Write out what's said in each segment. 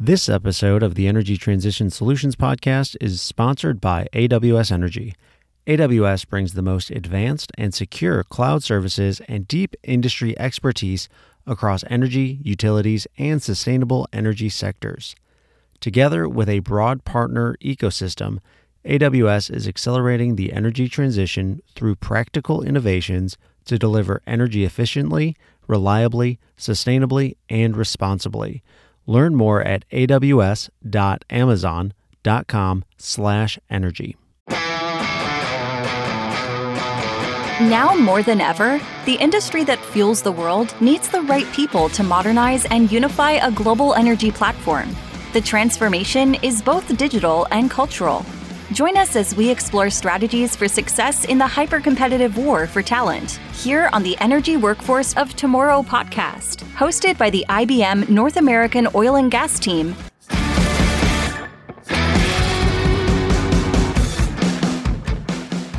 This episode of the Energy Transition Solutions Podcast is sponsored by AWS Energy. AWS brings the most advanced and secure cloud services and deep industry expertise across energy, utilities, and sustainable energy sectors. Together with a broad partner ecosystem, AWS is accelerating the energy transition through practical innovations to deliver energy efficiently, reliably, sustainably, and responsibly. Learn more at aws.amazon.com slash energy. Now more than ever, the industry that fuels the world needs the right people to modernize and unify a global energy platform. The transformation is both digital and cultural. Join us as we explore strategies for success in the hyper competitive war for talent here on the Energy Workforce of Tomorrow podcast, hosted by the IBM North American Oil and Gas team.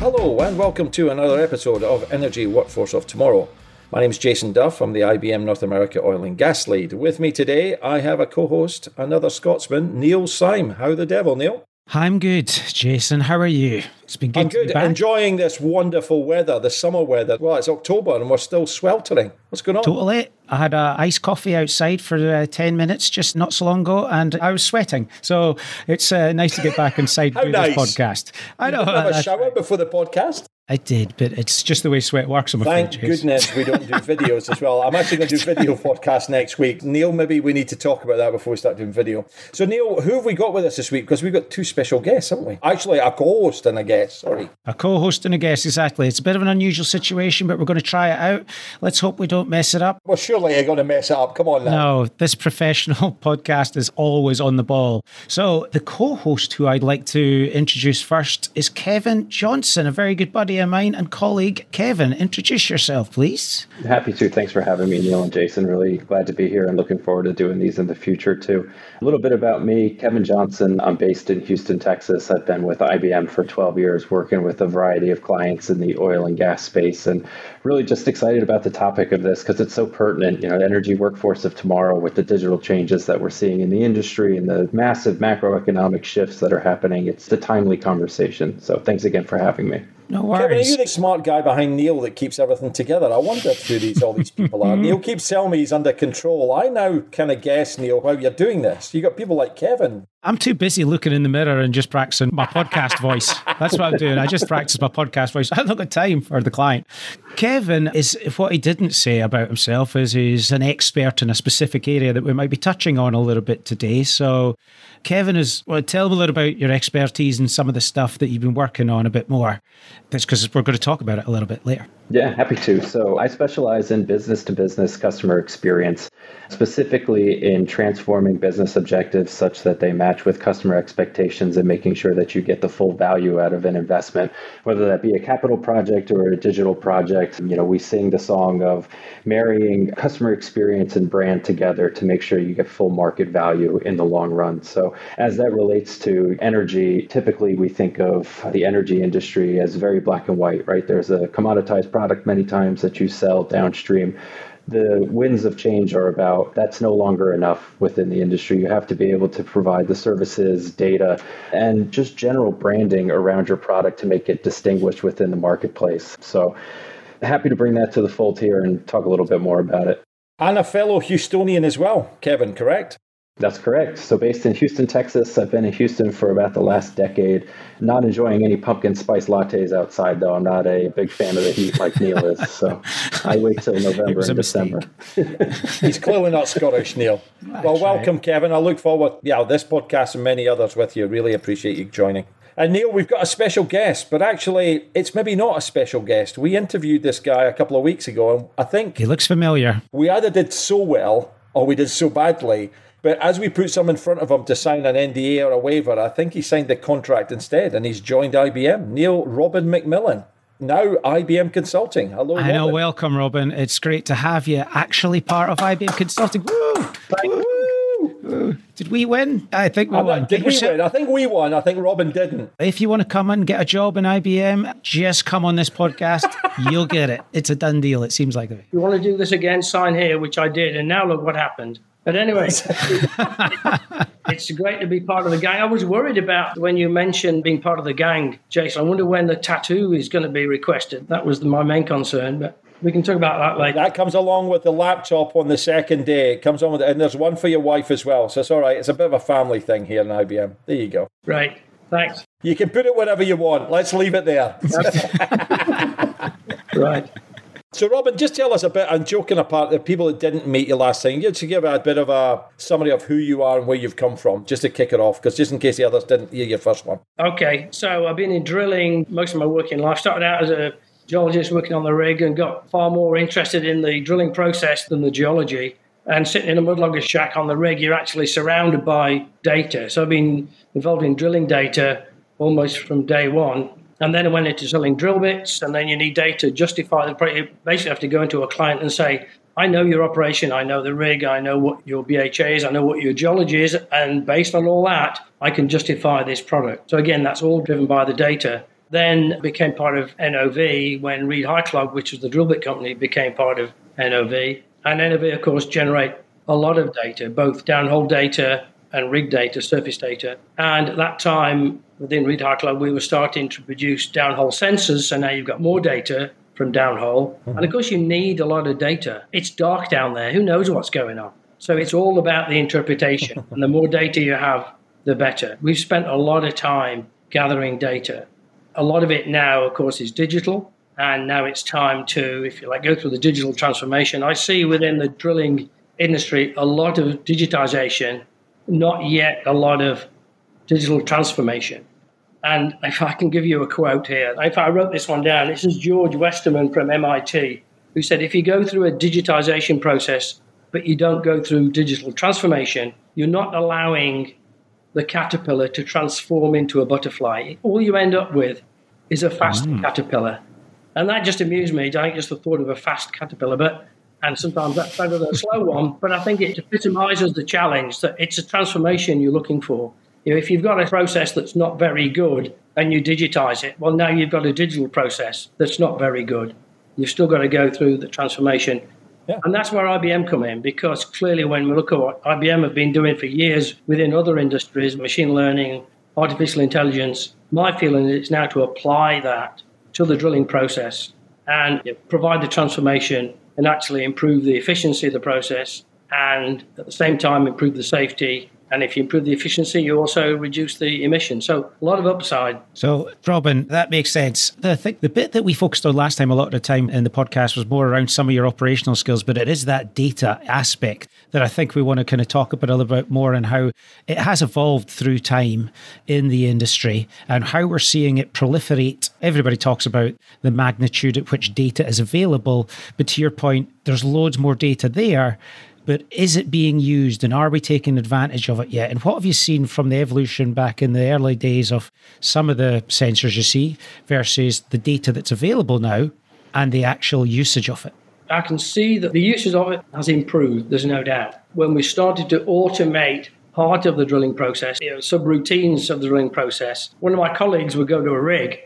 Hello, and welcome to another episode of Energy Workforce of Tomorrow. My name is Jason Duff. I'm the IBM North America Oil and Gas lead. With me today, I have a co host, another Scotsman, Neil Syme. How the devil, Neil? I'm good, Jason. How are you? It's been good. I'm good. Enjoying this wonderful weather, the summer weather. Well, it's October and we're still sweltering. What's going on? Totally. I had a iced coffee outside for uh, 10 minutes just not so long ago and I was sweating. So it's uh, nice to get back inside How do nice. this podcast. I know. have a shower before the podcast? I did, but it's just the way sweat works. I'm Thank afraid, goodness we don't do videos as well. I'm actually going to do video podcast next week. Neil, maybe we need to talk about that before we start doing video. So, Neil, who have we got with us this week? Because we've got two special guests, haven't we? Actually, a co-host and a guest. Sorry, a co-host and a guest. Exactly. It's a bit of an unusual situation, but we're going to try it out. Let's hope we don't mess it up. Well, surely you're going to mess it up. Come on now. No, this professional podcast is always on the ball. So, the co-host who I'd like to introduce first is Kevin Johnson, a very good buddy of mine and colleague colleague Kevin. Introduce yourself, please. Happy to. Thanks for having me, Neil and Jason. Really glad to be here and looking forward to doing these in the future too. A little bit about me Kevin Johnson. I'm based in Houston, Texas. I've been with IBM for 12 years, working with a variety of clients in the oil and gas space, and really just excited about the topic of this because it's so pertinent. You know, the energy workforce of tomorrow with the digital changes that we're seeing in the industry and the massive macroeconomic shifts that are happening. It's a timely conversation. So thanks again for having me. No worries. Kevin, are you the smart guy behind Neil that keeps everything together? I wonder who these all these people are. Neil keeps telling me he's under control. I now kind of guess, Neil, how you're doing this. You got people like Kevin. I'm too busy looking in the mirror and just practicing my podcast voice. That's what I'm doing. I just practice my podcast voice. I've not got time for the client. Kevin is what he didn't say about himself is he's an expert in a specific area that we might be touching on a little bit today. So Kevin is well, tell me a little about your expertise and some of the stuff that you've been working on a bit more. That's because we're going to talk about it a little bit later. Yeah, happy to. So I specialize in business to business customer experience, specifically in transforming business objectives such that they match with customer expectations and making sure that you get the full value out of an investment, whether that be a capital project or a digital project. You know, we sing the song of marrying customer experience and brand together to make sure you get full market value in the long run. So as that relates to energy, typically we think of the energy industry as very black and white, right? There's a commoditized product many times that you sell downstream the winds of change are about that's no longer enough within the industry. You have to be able to provide the services, data, and just general branding around your product to make it distinguished within the marketplace. So, happy to bring that to the fold here and talk a little bit more about it. And a fellow Houstonian as well, Kevin, correct? That's correct. So, based in Houston, Texas, I've been in Houston for about the last decade. Not enjoying any pumpkin spice lattes outside, though. I'm not a big fan of the heat like Neil is. So, I wait till November and December. He's clearly not Scottish, Neil. That's well, welcome, right. Kevin. I look forward, yeah, this podcast and many others with you. Really appreciate you joining. And Neil, we've got a special guest, but actually, it's maybe not a special guest. We interviewed this guy a couple of weeks ago, and I think he looks familiar. We either did so well or we did so badly but as we put some in front of him to sign an NDA or a waiver, I think he signed the contract instead and he's joined IBM. Neil Robin MacMillan, now IBM Consulting. Hello, I know. Welcome, Robin. It's great to have you actually part of IBM Consulting. Woo! Woo! Did we win? I think we i won. Did we win? I think we won. I think Robin didn't. If you want to come and get a job in IBM, just come on this podcast. You'll get it. It's a done deal. It seems like it. You want to do this again? Sign here, which I did, and now look what happened. But anyway, it's great to be part of the gang. I was worried about when you mentioned being part of the gang, Jason. I wonder when the tattoo is going to be requested. That was my main concern, but we can talk about that later. That comes along with the laptop on the second day. It comes on with, and there's one for your wife as well. So it's all right. It's a bit of a family thing here in IBM. There you go. Right. Thanks. You can put it wherever you want. Let's leave it there. right. So, Robin, just tell us a bit, and joking apart, the people that didn't meet you last time, just to give a bit of a summary of who you are and where you've come from, just to kick it off, because just in case the others didn't hear your first one. Okay, so I've been in drilling most of my working life. Started out as a geologist working on the rig and got far more interested in the drilling process than the geology. And sitting in a mudlogger shack on the rig, you're actually surrounded by data. So I've been involved in drilling data almost from day one. And then I went into selling drill bits, and then you need data to justify the. Product. You basically, have to go into a client and say, "I know your operation, I know the rig, I know what your BHA is, I know what your geology is, and based on all that, I can justify this product." So again, that's all driven by the data. Then became part of NOV when Reed Hycalog, which was the drill bit company, became part of NOV. And NOV, of course, generate a lot of data, both downhole data and rig data, surface data. And at that time, within Reed Hycalog, we were starting to produce downhole sensors. So now you've got more data from downhole. Mm-hmm. And of course, you need a lot of data. It's dark down there. Who knows what's going on? So it's all about the interpretation. and the more data you have, the better. We've spent a lot of time gathering data. A lot of it now, of course, is digital. And now it's time to, if you like, go through the digital transformation. I see within the drilling industry a lot of digitization not yet a lot of digital transformation. And if I can give you a quote here, if I wrote this one down, this is George Westerman from MIT, who said if you go through a digitization process, but you don't go through digital transformation, you're not allowing the caterpillar to transform into a butterfly. All you end up with is a fast mm. caterpillar. And that just amused me. I think just the thought of a fast caterpillar. But and sometimes that's better than a slow one. But I think it epitomizes the challenge that it's a transformation you're looking for. You know, if you've got a process that's not very good and you digitize it, well, now you've got a digital process that's not very good. You've still got to go through the transformation. Yeah. And that's where IBM come in because clearly, when we look at what IBM have been doing for years within other industries, machine learning, artificial intelligence, my feeling is it's now to apply that to the drilling process and provide the transformation and actually improve the efficiency of the process and at the same time improve the safety and if you improve the efficiency, you also reduce the emissions. So a lot of upside. So, Robin, that makes sense. Think the bit that we focused on last time, a lot of the time in the podcast, was more around some of your operational skills, but it is that data aspect that I think we want to kind of talk about a little bit more and how it has evolved through time in the industry and how we're seeing it proliferate. Everybody talks about the magnitude at which data is available, but to your point, there's loads more data there but is it being used and are we taking advantage of it yet? And what have you seen from the evolution back in the early days of some of the sensors you see versus the data that's available now and the actual usage of it? I can see that the usage of it has improved, there's no doubt. When we started to automate part of the drilling process, you know, subroutines of the drilling process, one of my colleagues would go to a rig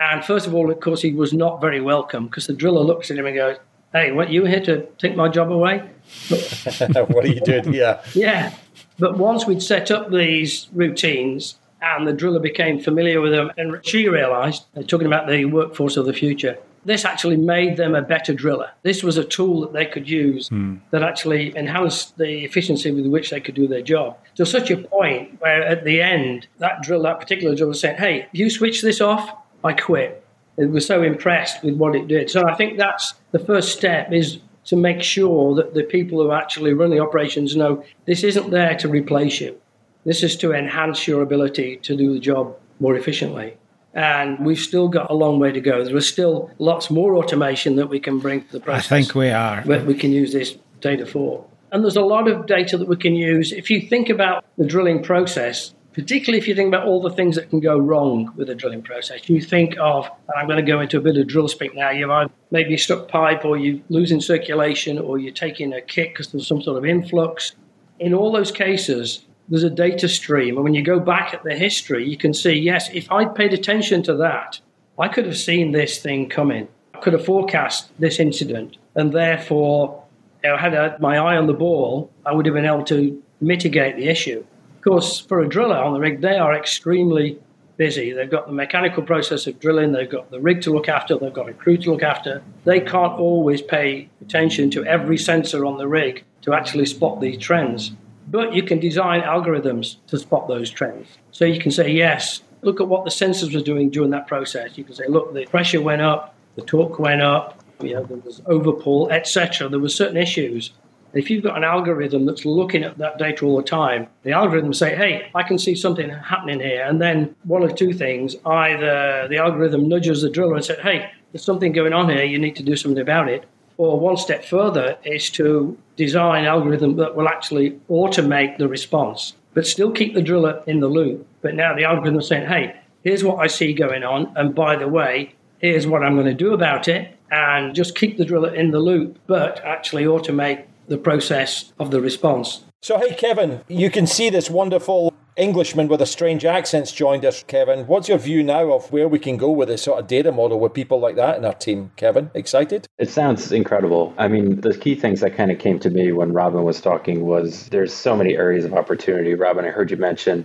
and first of all, of course, he was not very welcome because the driller looks at him and goes, Hey, what, you here to take my job away? what are you doing Yeah, yeah. But once we'd set up these routines and the driller became familiar with them, and she realized, talking about the workforce of the future, this actually made them a better driller. This was a tool that they could use hmm. that actually enhanced the efficiency with which they could do their job. To such a point where at the end, that drill, that particular driller was saying, Hey, if you switch this off, I quit. Was so impressed with what it did. So I think that's the first step is to make sure that the people who actually run the operations know this isn't there to replace you. This is to enhance your ability to do the job more efficiently. And we've still got a long way to go. There is still lots more automation that we can bring to the process. I think we are. That we can use this data for. And there's a lot of data that we can use. If you think about the drilling process, particularly if you think about all the things that can go wrong with a drilling process. You think of, and I'm going to go into a bit of drill speak now, you've either maybe stuck pipe or you're losing circulation or you're taking a kick because there's some sort of influx. In all those cases, there's a data stream. And when you go back at the history, you can see, yes, if I'd paid attention to that, I could have seen this thing coming. I could have forecast this incident. And therefore, you know, had I had my eye on the ball, I would have been able to mitigate the issue. Of course, for a driller on the rig, they are extremely busy. They've got the mechanical process of drilling, they've got the rig to look after, they've got a crew to look after. They can't always pay attention to every sensor on the rig to actually spot these trends. But you can design algorithms to spot those trends. So you can say, yes, look at what the sensors were doing during that process. You can say, look, the pressure went up, the torque went up, you know, there was overpull, etc. There were certain issues. If you've got an algorithm that's looking at that data all the time, the algorithm say, hey, I can see something happening here. And then one of two things, either the algorithm nudges the driller and says, hey, there's something going on here, you need to do something about it. Or one step further is to design an algorithm that will actually automate the response, but still keep the driller in the loop. But now the algorithm is saying, hey, here's what I see going on. And by the way, here's what I'm going to do about it. And just keep the driller in the loop, but actually automate the process of the response. So, hey, Kevin, you can see this wonderful Englishman with a strange accent's joined us, Kevin. What's your view now of where we can go with this sort of data model with people like that in our team, Kevin? Excited? It sounds incredible. I mean, the key things that kind of came to me when Robin was talking was there's so many areas of opportunity. Robin, I heard you mention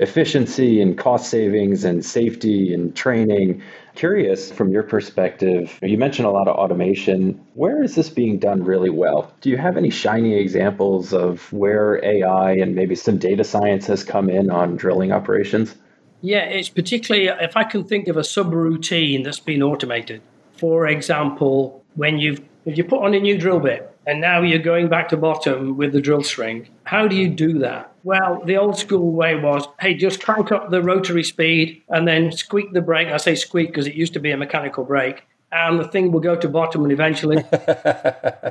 efficiency and cost savings and safety and training. Curious from your perspective, you mentioned a lot of automation. Where is this being done really well? Do you have any shiny examples of where AI and maybe some data science has come in on drilling operations? Yeah, it's particularly if I can think of a subroutine that's been automated. For example, when you've if you put on a new drill bit and now you're going back to bottom with the drill string, how do you do that? Well, the old school way was, hey, just crank up the rotary speed and then squeak the brake. I say squeak because it used to be a mechanical brake. And the thing will go to bottom and eventually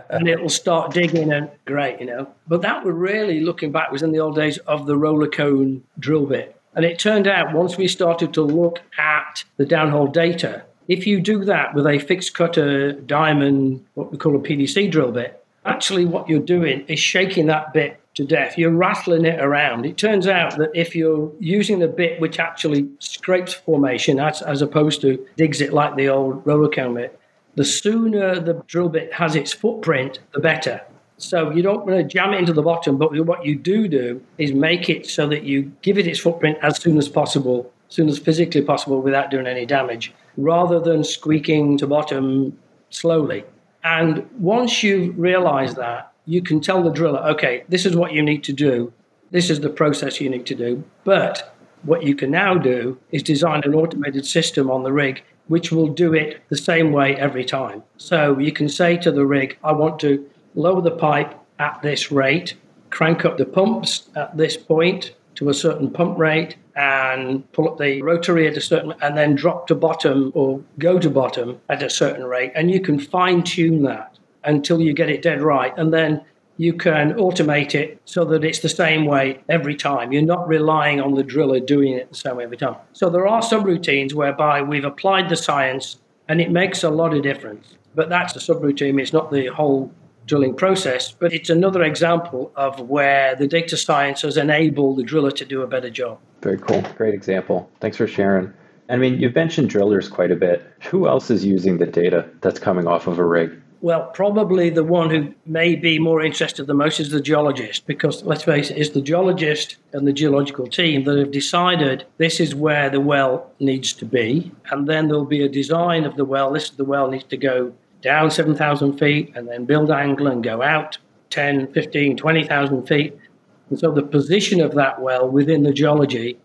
and it'll start digging and great, you know. But that was really looking back was in the old days of the roller cone drill bit. And it turned out once we started to look at the downhole data, if you do that with a fixed cutter diamond, what we call a PDC drill bit, actually what you're doing is shaking that bit to death. You're rattling it around. It turns out that if you're using a bit which actually scrapes formation as, as opposed to digs it like the old roller cone bit, the sooner the drill bit has its footprint, the better. So you don't want to jam it into the bottom, but what you do do is make it so that you give it its footprint as soon as possible, as soon as physically possible without doing any damage rather than squeaking to bottom slowly. And once you realize that, you can tell the driller, okay, this is what you need to do. This is the process you need to do. But what you can now do is design an automated system on the rig which will do it the same way every time. So you can say to the rig, I want to lower the pipe at this rate, crank up the pumps at this point to a certain pump rate, and pull up the rotary at a certain and then drop to bottom or go to bottom at a certain rate and you can fine tune that until you get it dead right and then you can automate it so that it's the same way every time. You're not relying on the driller doing it the same way every time. So there are some routines whereby we've applied the science and it makes a lot of difference. But that's a subroutine, it's not the whole drilling process, but it's another example of where the data science has enabled the driller to do a better job. Very cool. Great example. Thanks for sharing. I mean, you've mentioned drillers quite a bit. Who else is using the data that's coming off of a rig? Well, probably the one who may be more interested the most is the geologist, because let's face it, it's the geologist and the geological team that have decided this is where the well needs to be. And then there'll be a design of the well. This is the well needs to go down 7,000 feet and then build angle and go out 10, 15, 20,000 feet. And so the position of that well within the geology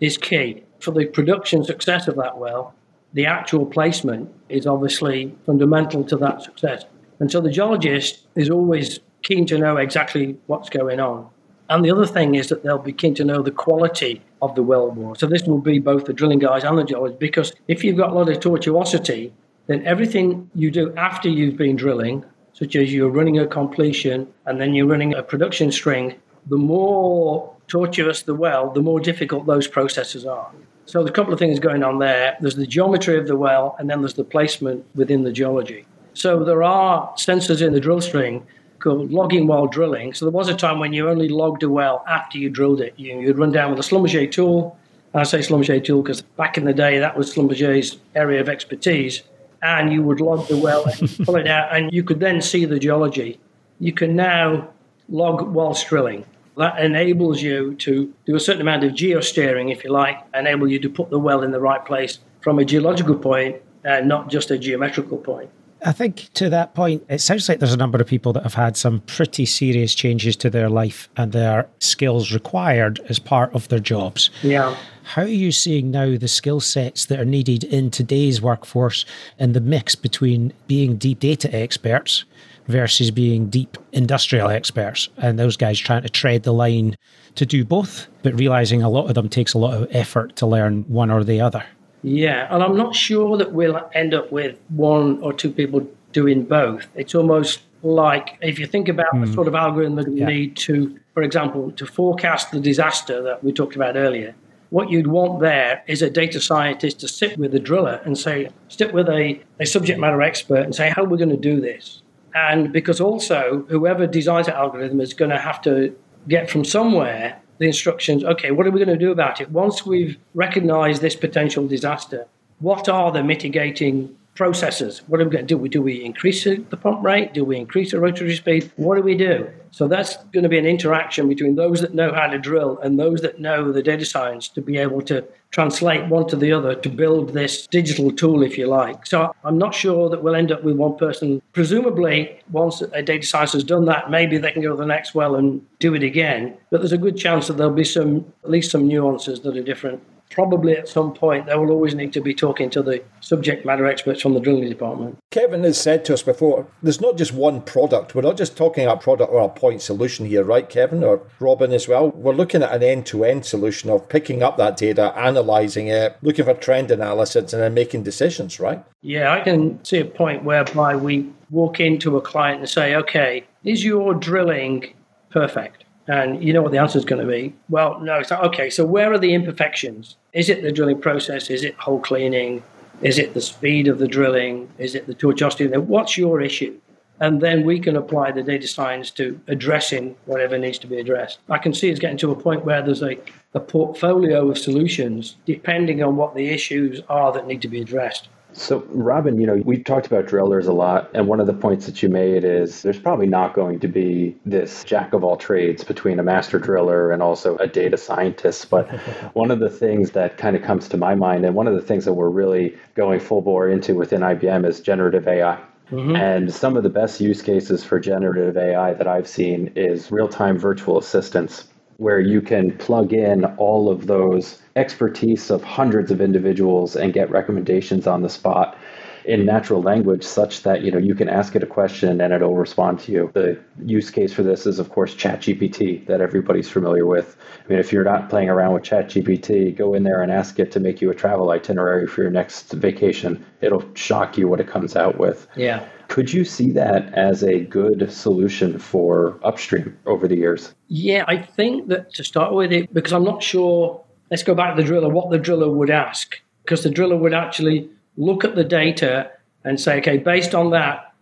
is key. For the production success of that well, the actual placement is obviously fundamental to that success. And so the geologist is always keen to know exactly what's going on. And the other thing is that they'll be keen to know the quality of the well bore. So this will be both the drilling guys and the geologists, because if you've got a lot of tortuosity, then everything you do after you've been drilling, such as you're running a completion and then you're running a production string, the more tortuous the well, the more difficult those processes are. So there's a couple of things going on there. There's the geometry of the well, and then there's the placement within the geology. So there are sensors in the drill string called logging while drilling. So there was a time when you only logged a well after you drilled it. You, would run down with a Schlumberger tool. And I say Schlumberger tool because back in the day that was Schlumberger's area of expertise. And you would log the well and pull it out, and you could then see the geology you can now log whilst drilling. That enables you to do a certain amount of geosteering, if you like, enable you to put the well in the right place from a geological point and not just a geometrical point. I think to that point, it sounds like there's a number of people that have had some pretty serious changes to their life and their skills required as part of their jobs. Yeah. How are you seeing now the skill sets that are needed in today's workforce and the mix between being deep data experts versus being deep industrial experts and those guys trying to tread the line to do both, but realizing a lot of them takes a lot of effort to learn one or the other? Yeah, and I'm not sure that we'll end up with one or two people doing both. It's almost like if you think about mm. the hmm. sort of algorithm that we yeah. need to, for example, to forecast the disaster that we talked about earlier, what you'd want there is a data scientist to sit with a driller and say, sit with a, a subject matter expert and say, how are we going to do this? And because also, whoever designs the algorithm is going to have to get from somewhere the instructions okay, what are we going to do about it? Once we've recognized this potential disaster, what are the mitigating processes? What are we going to do? Do we increase the pump rate? Do we increase the rotary speed? What do we do? So that's going to be an interaction between those that know how to drill and those that know the data science to be able to translate one to the other to build this digital tool, if you like. So I'm not sure that we'll end up with one person. Presumably, once a data science has done that, maybe they can go to the next well and do it again. But there's a good chance that there'll be some, at least some nuances that are different probably at some point they will always need to be talking to the subject matter experts from the drilling department. Kevin has said to us before, there's not just one product. We're not just talking about product or a point solution here, right, Kevin or Robin as well? We're looking at an end-to-end solution of picking up that data, analysing it, looking for trend analysis, and then making decisions, right? Yeah, I can see a point whereby we walk into a client and say, okay, is your drilling perfect? And you know what the answer is going to be? Well, no. It's okay, so where are the imperfections? Is it the drilling process? Is it hole cleaning? Is it the speed of the drilling? Is it the tortuosity? What's your issue? And then we can apply the data science to addressing whatever needs to be addressed. I can see it's getting to a point where there's a, a portfolio of solutions depending on what the issues are that need to be addressed. So, Robin, you know, we've talked about drillers a lot, and one of the points that you made is there's probably not going to be this jack of all trades between a master driller and also a data scientist. But one of the things that kind of comes to my mind, and one of the things that we're really going full bore into within IBM is generative AI. Mm-hmm. And some of the best use cases for generative AI that I've seen is real time virtual assistants where you can plug in all of those expertise of hundreds of individuals and get recommendations on the spot in natural language such that you know you can ask it a question and it'll respond to you. The use case for this is of course ChatGPT that everybody's familiar with. I mean if you're not playing around with ChatGPT, go in there and ask it to make you a travel itinerary for your next vacation. It'll shock you what it comes out with. Yeah. Could you see that as a good solution for upstream over the years? Yeah, I think that to start with it, because I'm not sure, let's go back to the driller, what the driller would ask. Because the driller would actually look at the data and say, okay, based on that,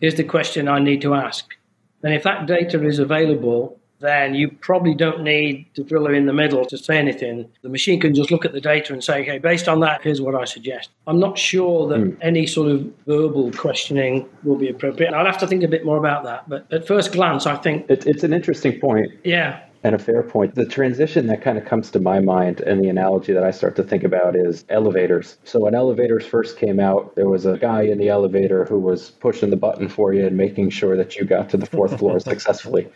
here's the question I need to ask. And if that data is available, then you probably don't need the driller in the middle to say anything. The machine can just look at the data and say, okay, based on that, here's what I suggest. I'm not sure that mm. any sort of verbal questioning will be appropriate. I'll have to think a bit more about that. But at first glance, I think. It, it's an interesting point. Yeah. And a fair point. The transition that kind of comes to my mind and the analogy that I start to think about is elevators. So when elevators first came out, there was a guy in the elevator who was pushing the button for you and making sure that you got to the fourth floor successfully.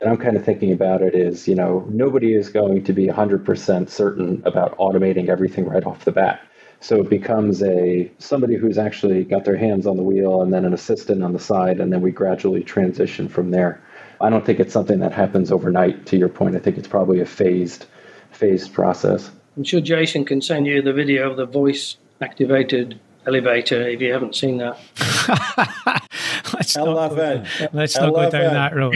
And I'm kind of thinking about it is, you know, nobody is going to be 100% certain about automating everything right off the bat. So it becomes a somebody who's actually got their hands on the wheel and then an assistant on the side, and then we gradually transition from there. I don't think it's something that happens overnight. To your point, I think it's probably a phased, phased process. I'm sure Jason can send you the video of the voice activated elevator if you haven't seen that. let's not, go, let's not go down that road.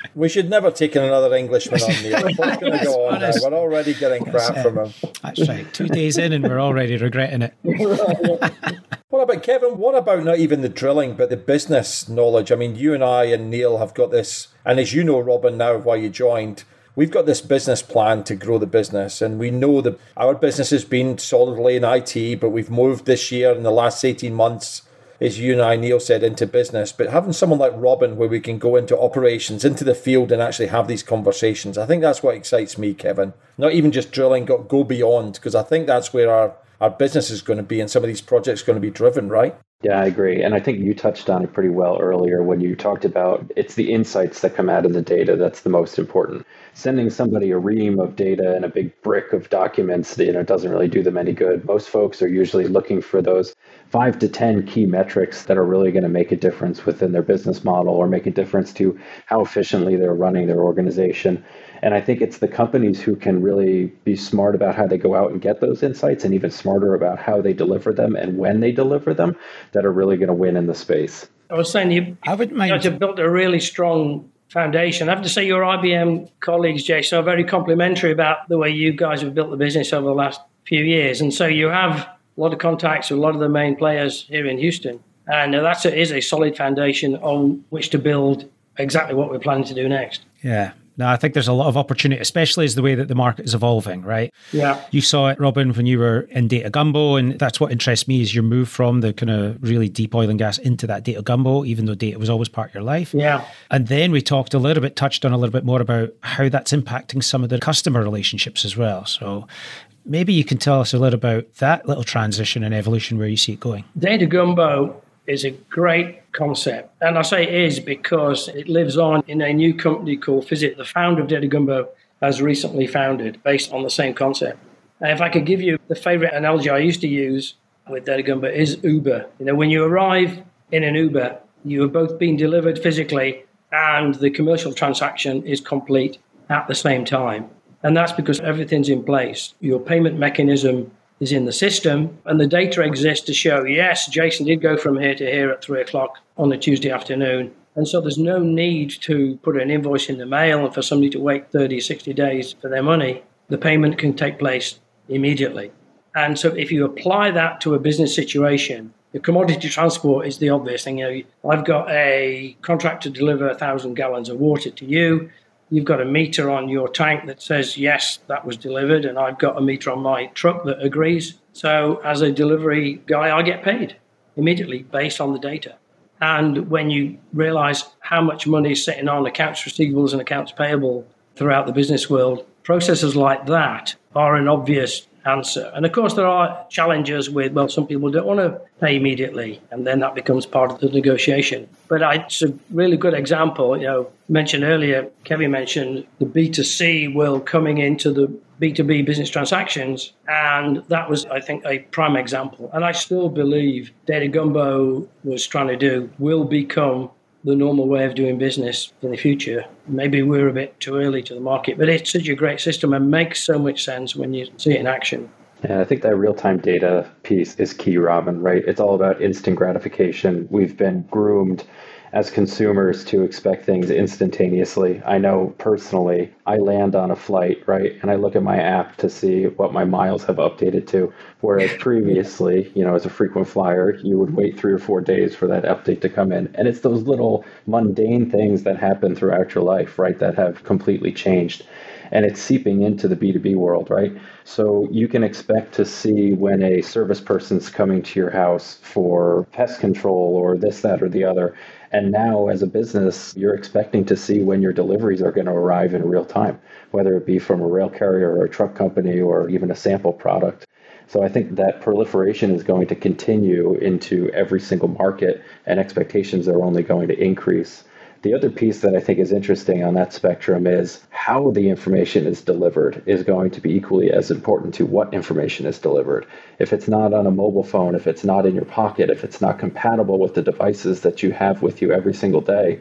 we should never take in another Englishman on the What's going to go on now? We're already getting crap from him. That's right. Two days in and we're already regretting it. What about Kevin? What about not even the drilling, but the business knowledge? I mean, you and I and Neil have got this, and as you know, Robin, now why you joined – we've got this business plan to grow the business and we know that our business has been solidly in IT, but we've moved this year in the last 18 months as you and I, Neil said, into business. But having someone like Robin where we can go into operations, into the field and actually have these conversations, I think that's what excites me, Kevin. Not even just drilling, go, go beyond, because I think that's where our, our business is going to be and some of these projects going to be driven, right? Yeah, I agree. And I think you touched on it pretty well earlier when you talked about it's the insights that come out of the data that's the most important. Sending somebody a ream of data and a big brick of documents, you know, doesn't really do them any good. Most folks are usually looking for those five to 10 key metrics that are really going to make a difference within their business model or make a difference to how efficiently they're running their organization. And I think it's the companies who can really be smart about how they go out and get those insights and even smarter about how they deliver them and when they deliver them that are really going to win in the space. I was saying you, I would mind. you guys have built a really strong foundation. I have to say your IBM colleagues, Jason, are very complimentary about the way you guys have built the business over the last few years. And so you have a lot of contacts with a lot of the main players here in Houston. And uh, that is a solid foundation on which to build exactly what we're planning to do next. Yeah. Now, I think there's a lot of opportunity, especially as the way that the market is evolving, right? Yeah. You saw it, Robin, when you were in data gumbo, and that's what interests me is your move from the kind of really deep oil and gas into that data gumbo, even though data was always part of your life. Yeah. And then we talked a little bit, touched on a little bit more about how that's impacting some of the customer relationships as well. So maybe you can tell us a little about that little transition and evolution where you see it going. Data gumbo is a great concept. And I say is because it lives on in a new company called Physit. The founder of Data Gumbo has recently founded based on the same concept. And if I could give you the favorite analogy I used to use with Data Gumbo is Uber. You know, when you arrive in an Uber, you are both being delivered physically and the commercial transaction is complete at the same time. And that's because everything's in place. Your payment mechanism is in the system, and the data exists to show yes, Jason did go from here to here at three o'clock on a Tuesday afternoon. And so there's no need to put an invoice in the mail and for somebody to wait 30, 60 days for their money. The payment can take place immediately. And so if you apply that to a business situation, the commodity transport is the obvious thing. You know, I've got a contract to deliver a thousand gallons of water to you you've got a meter on your tank that says, yes, that was delivered, and I've got a meter on my truck that agrees. So, as a delivery guy, I get paid immediately based on the data. And when you realize how much money is sitting on accounts receivables and accounts payable throughout the business world, processes like that are an obvious answer. And of course, there are challenges with, well, some people don't want to pay immediately, and then that becomes part of the negotiation. But I, it's a really good example. You know, mentioned earlier, Kevin mentioned the B2C world coming into the B2B business transactions, and that was, I think, a prime example. And I still believe Data Gumbo was trying to do will become the normal way of doing business in the future. Maybe we're a bit too early to the market, but it's such a great system and makes so much sense when you see it in action. Yeah, I think that real time data piece is key, Robin, right? It's all about instant gratification. We've been groomed as consumers to expect things instantaneously. I know personally, I land on a flight, right, and I look at my app to see what my miles have updated to. Whereas previously, you know, as a frequent flyer, you would wait three or four days for that update to come in. And it's those little mundane things that happen throughout your life, right, that have completely changed and it's seeping into the B2B world, right? So you can expect to see when a service person's coming to your house for pest control or this, that, or the other. And now, as a business, you're expecting to see when your deliveries are going to arrive in real time, whether it be from a rail carrier or a truck company or even a sample product. So I think that proliferation is going to continue into every single market, and expectations are only going to increase. The other piece that I think is interesting on that spectrum is how the information is delivered is going to be equally as important to what information is delivered. If it's not on a mobile phone, if it's not in your pocket, if it's not compatible with the devices that you have with you every single day,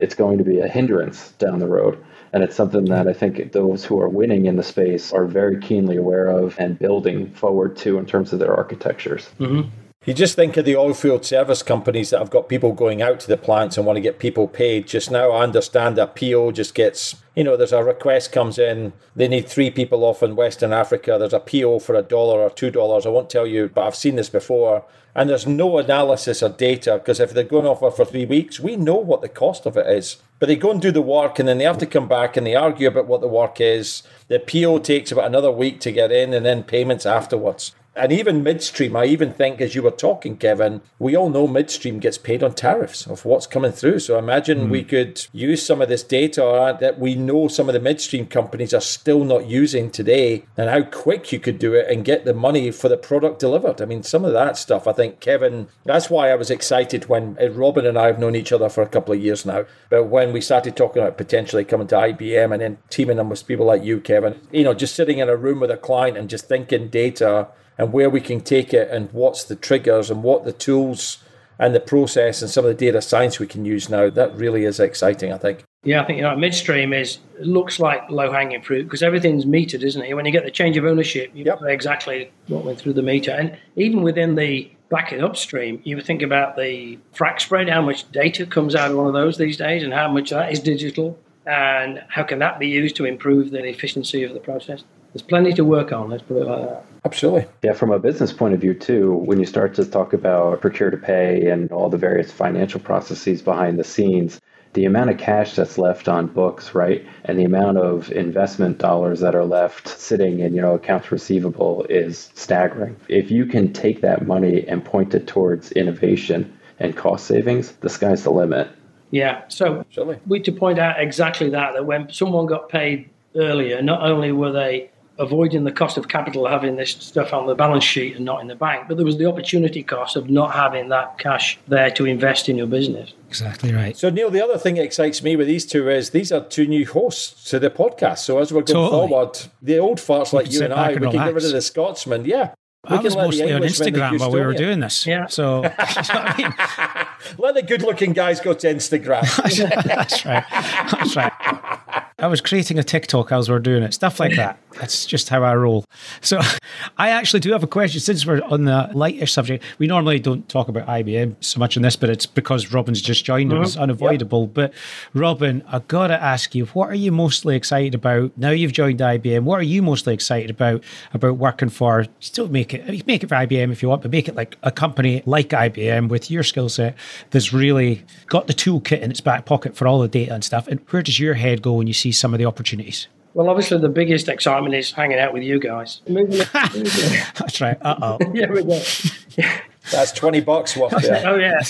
it's going to be a hindrance down the road. And it's something that I think those who are winning in the space are very keenly aware of and building forward to in terms of their architectures. Mm-hmm. You just think of the oilfield service companies that have got people going out to the plants and want to get people paid. Just now, I understand a PO just gets, you know, there's a request comes in, they need three people off in Western Africa. There's a PO for a dollar or two dollars. I won't tell you, but I've seen this before. And there's no analysis or data because if they're going off for three weeks, we know what the cost of it is. But they go and do the work and then they have to come back and they argue about what the work is. The PO takes about another week to get in and then payments afterwards. And even midstream, I even think as you were talking, Kevin, we all know midstream gets paid on tariffs of what's coming through. So imagine mm. we could use some of this data that we know some of the midstream companies are still not using today and how quick you could do it and get the money for the product delivered. I mean, some of that stuff, I think, Kevin, that's why I was excited when uh, Robin and I have known each other for a couple of years now. But when we started talking about potentially coming to IBM and then teaming up with people like you, Kevin, you know, just sitting in a room with a client and just thinking data and where we can take it and what's the triggers and what the tools and the process and some of the data science we can use now. That really is exciting, I think. Yeah, I think you know midstream is looks like low hanging fruit because everything's metered, isn't it? When you get the change of ownership, you yep. know exactly what went through the meter, and even within the back in upstream, you think about the frac spread, how much data comes out of one of those these days, and how much that is digital, and how can that be used to improve the efficiency of the process there's plenty to work on. Let's put it like that. Absolutely. Yeah, from a business point of view, too, when you start to talk about procure to pay and all the various financial processes behind the scenes, the amount of cash that's left on books, right, and the amount of investment dollars that are left sitting in, you know, accounts receivable is staggering. If you can take that money and point it towards innovation and cost savings, the sky's the limit. Yeah. So Absolutely. we to point out exactly that that when someone got paid earlier, not only were they avoiding the cost of capital having this stuff on the balance sheet and not in the bank, but there was the opportunity cost of not having that cash there to invest in your business. Exactly right. So, Neil, the other thing that excites me with these two is these are two new hosts to the podcast. So, as we're going totally. forward, the old farts like you and I, we relax. can get rid of the Scotsman. Yeah. We I was mostly on Instagram while we were doing this. Yeah. So, I mean? let the good looking guys go to Instagram. That's right. That's right. I was creating a TikTok as we are doing it, stuff like that. That's just how I roll. So I actually do have a question since we're on the lighter subject. We normally don't talk about IBM so much in this, but it's because Robin's just joined. Mm-hmm. It was unavoidable. Yep. But Robin, I gotta ask you, what are you mostly excited about now you've joined IBM? What are you mostly excited about about working for? Still make it make it for IBM if you want, but make it like a company like IBM with your skill set that's really got the toolkit in its back pocket for all the data and stuff. And where does your head go when you see see some of the opportunities? Well, obviously, the biggest excitement is hanging out with you guys. That's right. Uh oh. yeah, we go. That's 20 bucks worth. Yeah. oh, yeah.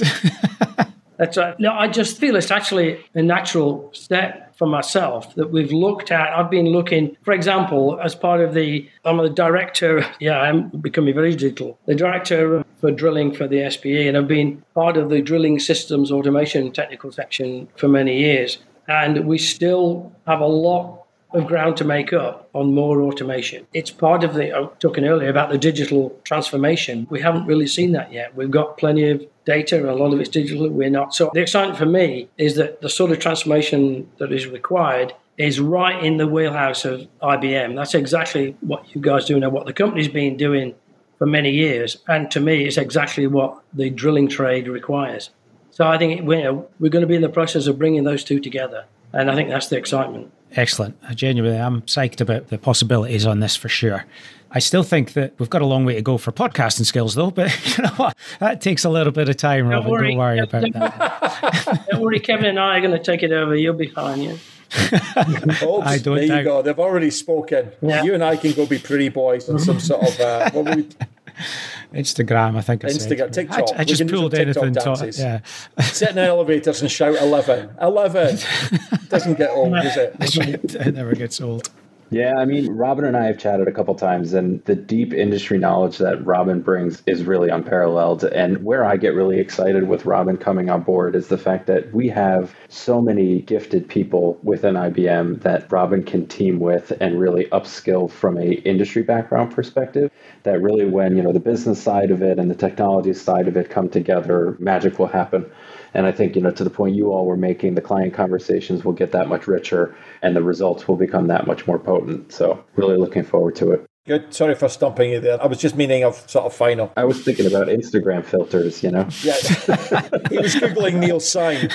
That's right. No, I just feel it's actually a natural step for myself that we've looked at. I've been looking, for example, as part of the, I'm the director, yeah, I'm becoming very digital, the director for drilling for the SPE, and I've been part of the drilling systems automation technical section for many years and we still have a lot of ground to make up on more automation. It's part of the, I was talking earlier about the digital transformation. We haven't really seen that yet. We've got plenty of data, and a lot of it's digital. We're not. So the excitement for me is that the sort of transformation that is required is right in the wheelhouse of IBM. That's exactly what you guys do now, what the company's been doing for many years. And to me, it's exactly what the drilling trade requires. So I think we're, we're going to be in the process of bringing those two together. And I think that's the excitement. Excellent. I genuinely, I'm psyched about the possibilities on this for sure. I still think that we've got a long way to go for podcasting skills, though. But you know what? That takes a little bit of time, Robin. Don't worry, Don't worry about that. Don't worry, Kevin and I are going to take it over. You'll be fine. Yeah. Oops, I don't there you go. They've already spoken. Yeah. You and I can go be pretty boys and some sort of uh, what we Instagram, I think. I Instagram, TikTok. I, I just pulled anything. Dances. yeah. Sit in elevators and shout 11. 11. Doesn't get old, does it? it never gets old. Yeah, I mean, Robin and I have chatted a couple times, and the deep industry knowledge that Robin brings is really unparalleled. And where I get really excited with Robin coming on board is the fact that we have so many gifted people within IBM that Robin can team with and really upskill from a industry background perspective. That really, when you know the business side of it and the technology side of it come together, magic will happen. And I think, you know, to the point you all were making, the client conversations will get that much richer and the results will become that much more potent. So, really looking forward to it. Good. Sorry for stumping you there. I was just meaning of sort of final. I was thinking about Instagram filters, you know? Yeah. he was Googling Neil Syme.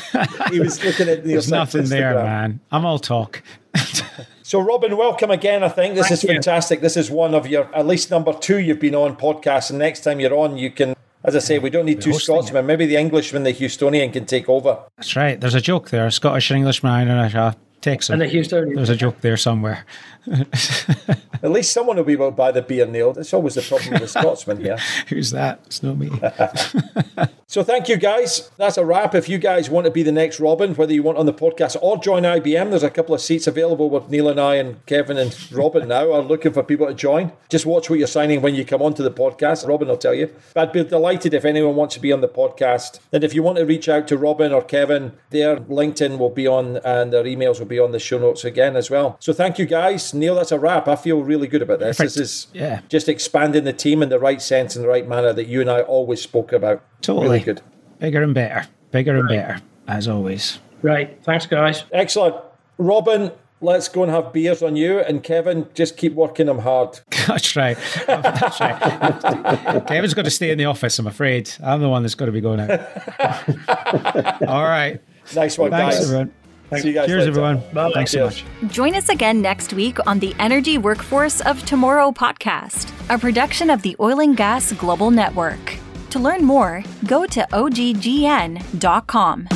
He was looking at Neil. There's nothing there, man. I'm all talk. so, Robin, welcome again. I think this Thank is fantastic. You. This is one of your, at least number two, you've been on podcast. And next time you're on, you can as I say, we don't need two Scotsmen. It. Maybe the Englishman, the Houstonian, can take over. That's right. There's a joke there: a Scottish and Englishman and a Texan. And the Houstonian. There's a joke there somewhere. At least someone will be able to buy the beer, Neil. That's always the problem with the Scotsman here. Who's that? It's not me. So thank you guys. That's a wrap. If you guys want to be the next Robin, whether you want on the podcast or join IBM, there's a couple of seats available with Neil and I and Kevin and Robin now are looking for people to join. Just watch what you're signing when you come onto the podcast. Robin will tell you. But I'd be delighted if anyone wants to be on the podcast. And if you want to reach out to Robin or Kevin, their LinkedIn will be on and their emails will be on the show notes again as well. So thank you guys. Neil, that's a wrap. I feel really good about this. Perfect. This is Yeah. just expanding the team in the right sense and the right manner that you and I always spoke about. Totally. Really good. Bigger and better. Bigger and better, as always. Right. Thanks, guys. Excellent. Robin, let's go and have beers on you. And Kevin, just keep working them hard. That's right. That's right. Kevin's got to stay in the office, I'm afraid. I'm the one that's got to be going out. All right. Nice one, Thanks, guys. everyone. See you guys Cheers, later. everyone. Bye. Thanks so much. Join us again next week on the Energy Workforce of Tomorrow podcast, a production of the Oil and Gas Global Network. To learn more, go to oggn.com.